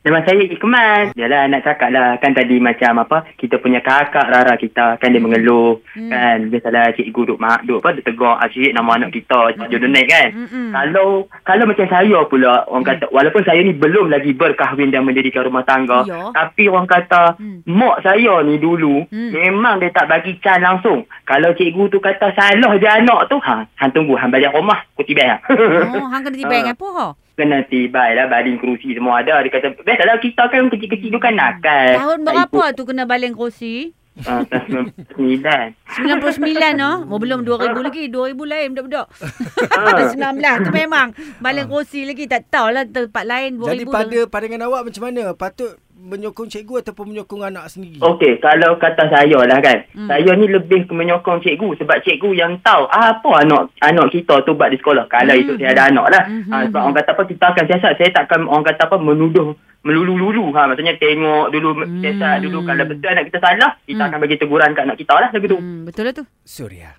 Memang saya kemas. Yalah nak cakap lah. Kan tadi macam apa. Kita punya kakak Rara kita. Kan dia mengeluh. Hmm. Kan. Biasalah cikgu duduk mak. Duduk apa. Dia tegur. Asyik nama anak kita. Hmm. Jodoh naik kan. Mm-mm. Kalau kalau macam saya pula. Orang Hmm. kata. Walaupun saya ni belum lagi berkahwin dan mendirikan rumah tangga. Ya. Tapi orang kata. Hmm. Mak saya ni dulu. Hmm. Memang dia tak bagi can langsung. Kalau cikgu tu kata salah je anak tu. Ha, hang tunggu. Hang balik rumah. Kutibai hang. Oh, hang kena tiba dengan apa ha? Kena tibai lah baling kerusi semua ada. Dia kata, biasalah kita kan kecil-kecil tu kan nakal. Tahun berapa tu kena baling kerusi? Uh, tahun 99. 99 no? Oh, belum 2000 lagi. 2000 lain budak-budak. Ah. 19 tu memang baling kerusi lagi. Tak tahulah tempat lain 2000. Jadi pada pandangan awak macam mana? Patut menyokong cikgu ataupun menyokong anak sendiri? Okey, kalau kata saya lah kan. Hmm. Saya ni lebih ke menyokong cikgu. Sebab cikgu yang tahu apa anak anak kita tu buat di sekolah. Kalau Hmm. itu saya ada anak lah. Hmm. Ha, sebab orang kata apa, kita akan siasat. Saya takkan orang kata apa, menuduh melulu-lulu. Ha, maksudnya tengok dulu, Hmm. siasat dulu. Kalau betul anak kita salah, kita Hmm. akan bagi teguran kat anak kita lah. Lagu tu. Hmm, betul lah tu. Suria.